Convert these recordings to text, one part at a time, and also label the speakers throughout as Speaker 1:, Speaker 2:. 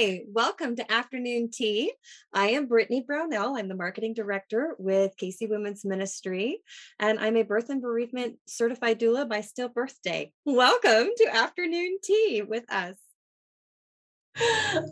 Speaker 1: Hi, welcome to Afternoon Tea. I am Brittany Brownell. I'm the marketing director with KC Women's Ministry, and I'm a birth and bereavement certified doula by Still Birthday. Welcome to Afternoon Tea with us.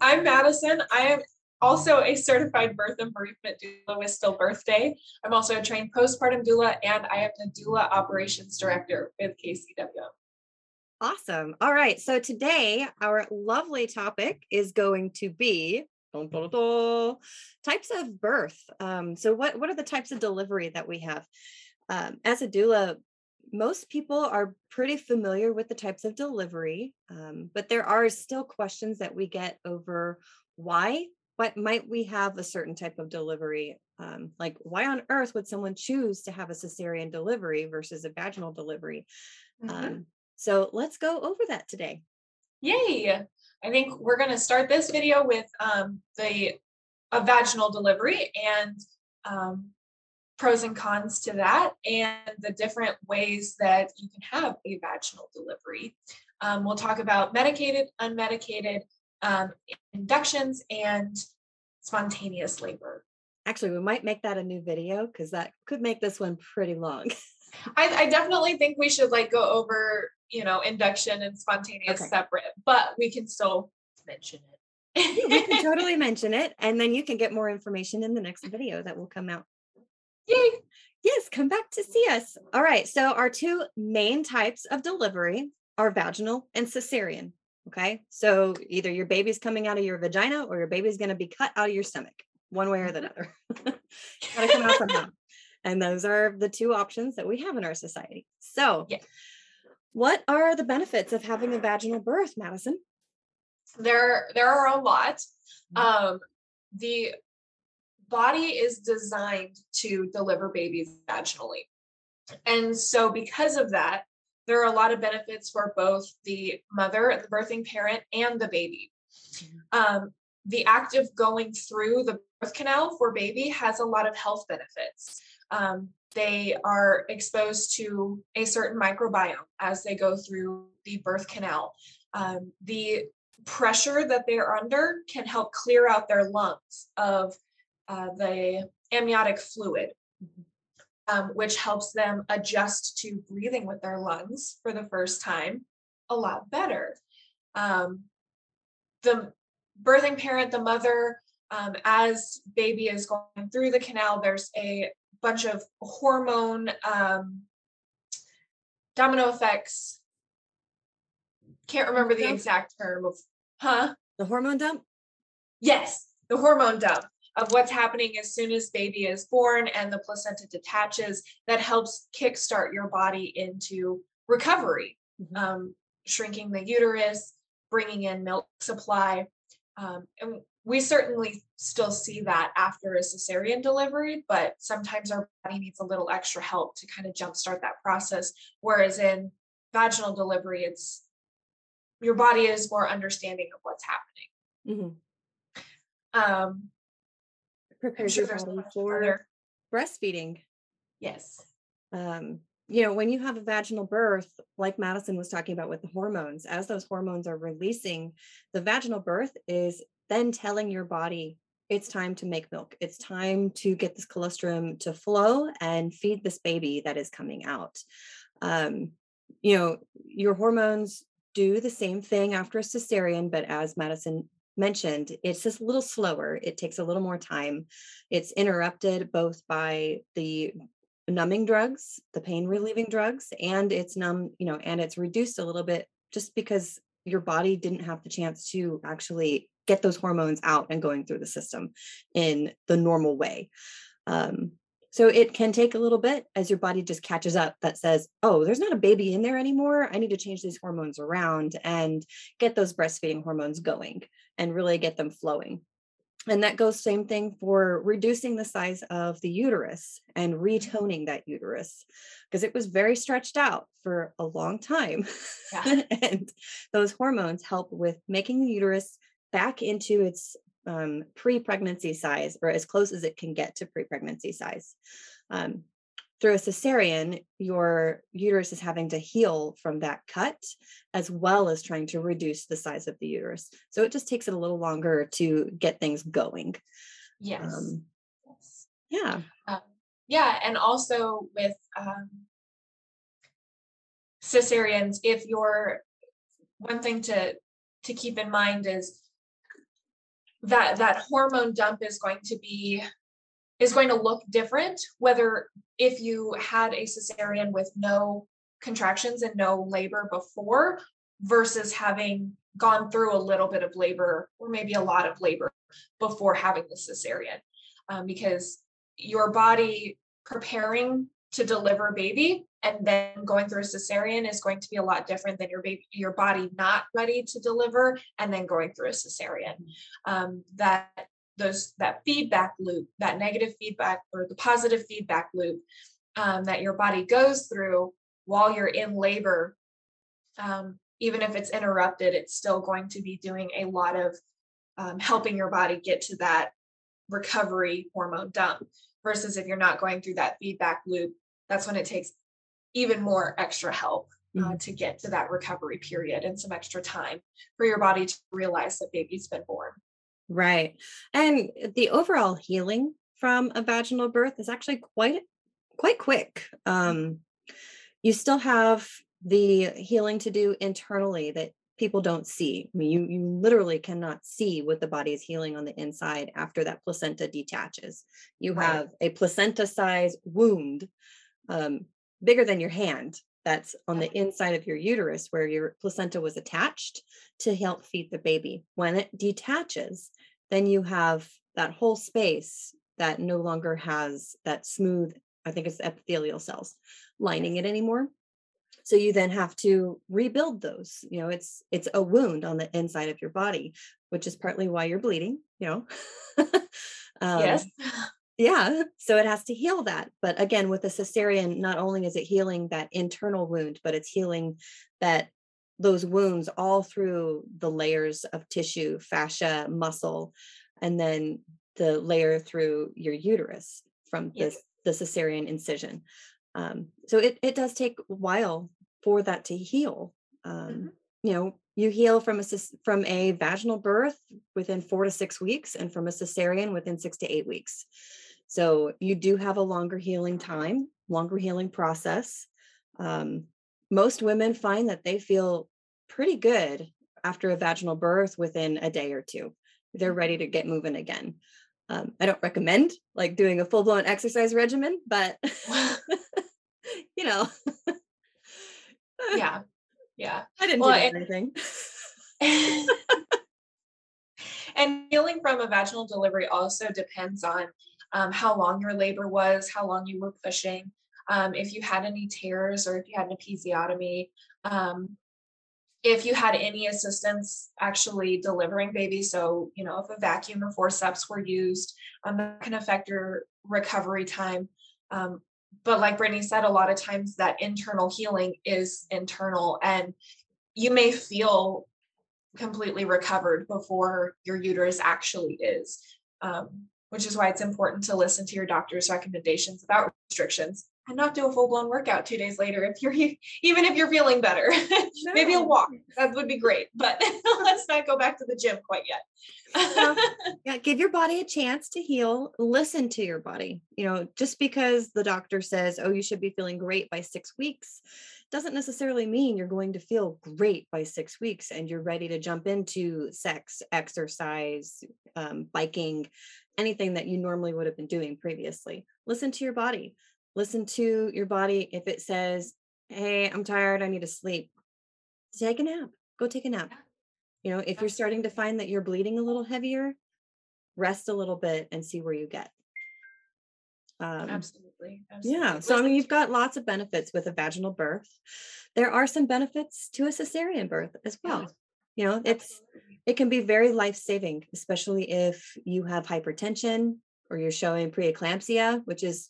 Speaker 2: I'm Madison. I am also a certified birth and bereavement doula with Still Birthday. I'm also a trained postpartum doula, and I am the doula operations director with KCW.
Speaker 1: Awesome. All right. So today, our lovely topic is going to be dun, dun, dun, types of birth. Um, so, what, what are the types of delivery that we have? Um, as a doula, most people are pretty familiar with the types of delivery, um, but there are still questions that we get over why what might we have a certain type of delivery um, like why on earth would someone choose to have a cesarean delivery versus a vaginal delivery mm-hmm. So let's go over that today.
Speaker 2: Yay! I think we're going to start this video with um, the a vaginal delivery and um, pros and cons to that, and the different ways that you can have a vaginal delivery. Um, we'll talk about medicated, unmedicated um, inductions, and spontaneous labor.
Speaker 1: Actually, we might make that a new video because that could make this one pretty long.
Speaker 2: I, I, definitely think we should like go over you know, induction and spontaneous okay. separate, but we can still mention
Speaker 1: it. we can totally mention it. And then you can get more information in the next video that will come out.
Speaker 2: Yay.
Speaker 1: Yes, come back to see us. All right. So, our two main types of delivery are vaginal and cesarean. Okay. So, either your baby's coming out of your vagina or your baby's going to be cut out of your stomach, one way or the mm-hmm. other. Got to come out somehow. And those are the two options that we have in our society. So, yeah. What are the benefits of having a vaginal birth, Madison?
Speaker 2: There, there are a lot. Mm-hmm. Um, the body is designed to deliver babies vaginally. And so, because of that, there are a lot of benefits for both the mother, the birthing parent, and the baby. Mm-hmm. Um, the act of going through the canal for baby has a lot of health benefits. Um, they are exposed to a certain microbiome as they go through the birth canal. Um, the pressure that they're under can help clear out their lungs of uh, the amniotic fluid, um, which helps them adjust to breathing with their lungs for the first time a lot better. Um, the birthing parent, the mother, um, as baby is going through the canal, there's a bunch of hormone um, domino effects. Can't remember the exact term of, huh?
Speaker 1: The hormone dump?
Speaker 2: Yes, the hormone dump of what's happening as soon as baby is born and the placenta detaches that helps kickstart your body into recovery, mm-hmm. um, shrinking the uterus, bringing in milk supply. Um, and we certainly still see that after a cesarean delivery, but sometimes our body needs a little extra help to kind of jumpstart that process. Whereas in vaginal delivery, it's your body is more understanding of what's happening. Mm-hmm. Um,
Speaker 1: prepares sure your body for other... breastfeeding.
Speaker 2: Yes.
Speaker 1: Um, you know, when you have a vaginal birth, like Madison was talking about with the hormones, as those hormones are releasing, the vaginal birth is then telling your body it's time to make milk. It's time to get this colostrum to flow and feed this baby that is coming out. Um, you know, your hormones do the same thing after a cesarean, but as Madison mentioned, it's just a little slower. It takes a little more time. It's interrupted both by the numbing drugs, the pain relieving drugs, and it's numb, you know, and it's reduced a little bit just because your body didn't have the chance to actually get those hormones out and going through the system in the normal way. Um, so it can take a little bit as your body just catches up that says, oh, there's not a baby in there anymore. I need to change these hormones around and get those breastfeeding hormones going and really get them flowing. And that goes same thing for reducing the size of the uterus and retoning that uterus because it was very stretched out for a long time. Yeah. and those hormones help with making the uterus back into its um, pre pregnancy size or as close as it can get to pre pregnancy size. Um, through a cesarean, your uterus is having to heal from that cut as well as trying to reduce the size of the uterus. So it just takes it a little longer to get things going.
Speaker 2: Yes. Um,
Speaker 1: yes. Yeah.
Speaker 2: Um, yeah. And also with um, cesareans, if you're one thing to to keep in mind is that that hormone dump is going to be is going to look different whether if you had a cesarean with no contractions and no labor before versus having gone through a little bit of labor or maybe a lot of labor before having the cesarean. Um, because your body preparing to deliver baby and then going through a cesarean is going to be a lot different than your baby your body not ready to deliver and then going through a cesarean. Um, that those that feedback loop that negative feedback or the positive feedback loop um, that your body goes through while you're in labor um, even if it's interrupted it's still going to be doing a lot of um, helping your body get to that recovery hormone dump versus if you're not going through that feedback loop that's when it takes even more extra help uh, mm-hmm. to get to that recovery period and some extra time for your body to realize that baby's been born.
Speaker 1: Right. And the overall healing from a vaginal birth is actually quite quite quick. Mm-hmm. Um, you still have the healing to do internally that people don't see. I mean, you you literally cannot see what the body is healing on the inside after that placenta detaches. You right. have a placenta size wound um, bigger than your hand that's on the inside of your uterus where your placenta was attached to help feed the baby. When it detaches, then you have that whole space that no longer has that smooth, I think it's epithelial cells lining it anymore. So you then have to rebuild those. You know, it's it's a wound on the inside of your body, which is partly why you're bleeding, you know.
Speaker 2: um, yes
Speaker 1: yeah so it has to heal that but again with a cesarean not only is it healing that internal wound but it's healing that those wounds all through the layers of tissue fascia muscle and then the layer through your uterus from yes. the, the cesarean incision um, so it, it does take a while for that to heal um, mm-hmm. you know you heal from a from a vaginal birth within four to six weeks and from a cesarean within six to eight weeks so you do have a longer healing time, longer healing process. Um, most women find that they feel pretty good after a vaginal birth within a day or two. They're ready to get moving again. Um, I don't recommend like doing a full blown exercise regimen, but you know.
Speaker 2: yeah. Yeah.
Speaker 1: I didn't well, do anything.
Speaker 2: and healing from a vaginal delivery also depends on um, how long your labor was, how long you were pushing, um, if you had any tears or if you had an episiotomy, um, if you had any assistance actually delivering baby. So, you know, if a vacuum or forceps were used, um, that can affect your recovery time. Um, but like Brittany said, a lot of times that internal healing is internal and you may feel completely recovered before your uterus actually is. Um, which is why it's important to listen to your doctor's recommendations about restrictions and not do a full-blown workout two days later if you're even if you're feeling better no. maybe a walk that would be great but let's not go back to the gym quite yet
Speaker 1: yeah give your body a chance to heal listen to your body you know just because the doctor says oh you should be feeling great by six weeks doesn't necessarily mean you're going to feel great by six weeks and you're ready to jump into sex exercise um, biking anything that you normally would have been doing previously. Listen to your body. Listen to your body. If it says, Hey, I'm tired, I need to sleep, take a nap. Go take a nap. You know, if you're starting to find that you're bleeding a little heavier, rest a little bit and see where you get.
Speaker 2: Um, absolutely, absolutely.
Speaker 1: Yeah. So, I mean, you've got lots of benefits with a vaginal birth. There are some benefits to a cesarean birth as well. You know, it's it can be very life saving, especially if you have hypertension or you're showing preeclampsia, which is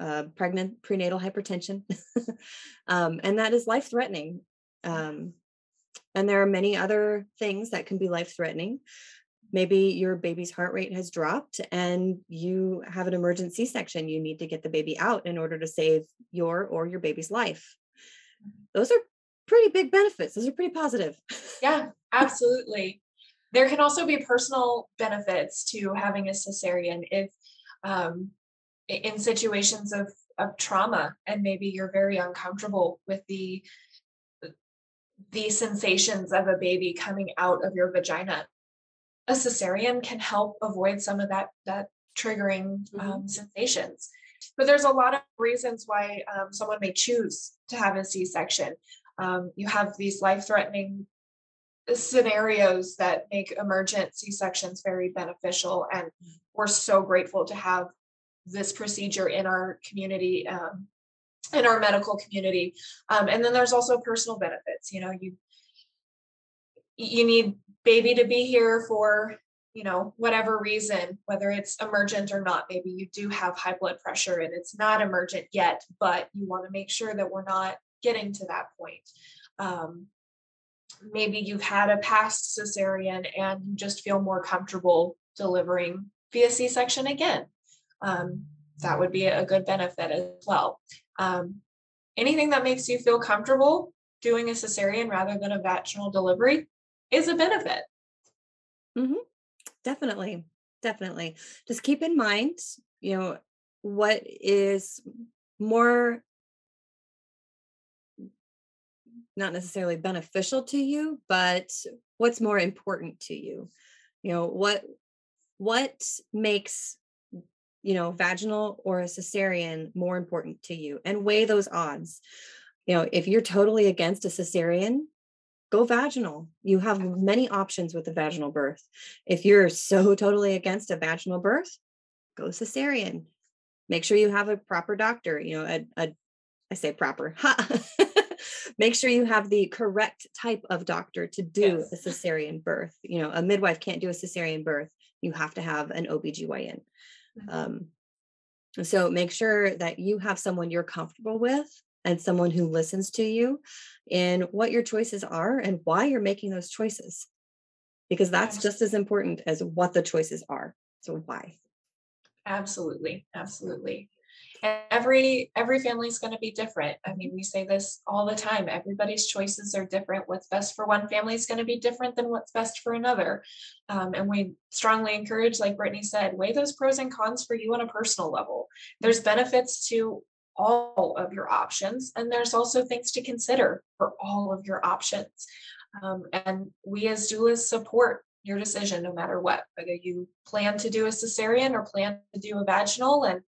Speaker 1: uh, pregnant prenatal hypertension. um, and that is life threatening. Um, and there are many other things that can be life threatening. maybe your baby's heart rate has dropped and you have an emergency section you need to get the baby out in order to save your or your baby's life those are pretty big benefits those are pretty positive
Speaker 2: yeah absolutely there can also be personal benefits to having a cesarean if um, in situations of of trauma and maybe you're very uncomfortable with the the sensations of a baby coming out of your vagina. A cesarean can help avoid some of that that triggering mm-hmm. um, sensations. But there's a lot of reasons why um, someone may choose to have a c-section um, you have these life-threatening scenarios that make emergent c-sections very beneficial. And we're so grateful to have this procedure in our community um, in our medical community. Um, and then there's also personal benefits you know you you need baby to be here for you know whatever reason whether it's emergent or not. Maybe you do have high blood pressure and it's not emergent yet but you want to make sure that we're not getting to that point. Um, maybe you've had a past cesarean and you just feel more comfortable delivering via c-section again um, that would be a good benefit as well um, anything that makes you feel comfortable doing a cesarean rather than a vaginal delivery is a benefit.
Speaker 1: Mm-hmm. Definitely. Definitely. Just keep in mind, you know, what is more not necessarily beneficial to you, but what's more important to you. You know, what what makes you know vaginal or a cesarean more important to you and weigh those odds. You know, if you're totally against a cesarean, go vaginal. You have many options with a vaginal birth. If you're so totally against a vaginal birth, go cesarean. Make sure you have a proper doctor, you know, a, a I say proper. Make sure you have the correct type of doctor to do yes. a cesarean birth. You know, a midwife can't do a cesarean birth. You have to have an OBGYN. Mm-hmm. Um, so make sure that you have someone you're comfortable with and someone who listens to you in what your choices are and why you're making those choices because that's just as important as what the choices are so why
Speaker 2: absolutely absolutely every every family is going to be different i mean we say this all the time everybody's choices are different what's best for one family is going to be different than what's best for another um, and we strongly encourage like brittany said weigh those pros and cons for you on a personal level there's benefits to all of your options. And there's also things to consider for all of your options. Um, and we as doulas support your decision no matter what, whether you plan to do a cesarean or plan to do a vaginal and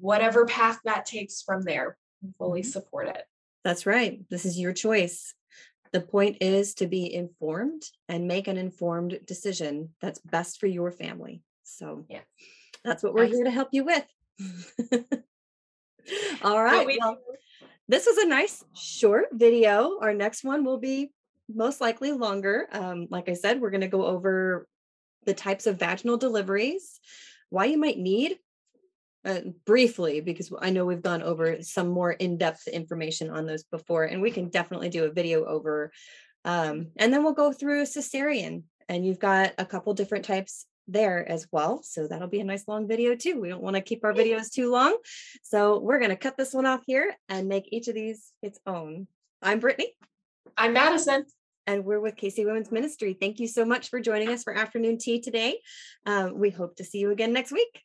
Speaker 2: whatever path that takes from there, fully mm-hmm. support it.
Speaker 1: That's right. This is your choice. The point is to be informed and make an informed decision that's best for your family. So, yeah. that's what we're here to help you with. All right. We, well, this was a nice short video. Our next one will be most likely longer. Um, like I said, we're going to go over the types of vaginal deliveries, why you might need uh, briefly, because I know we've gone over some more in depth information on those before, and we can definitely do a video over. Um, and then we'll go through cesarean, and you've got a couple different types there as well. So that'll be a nice long video too. We don't want to keep our videos too long. So we're going to cut this one off here and make each of these its own. I'm Brittany.
Speaker 2: I'm Madison.
Speaker 1: And we're with KC Women's Ministry. Thank you so much for joining us for afternoon tea today. Um, we hope to see you again next week.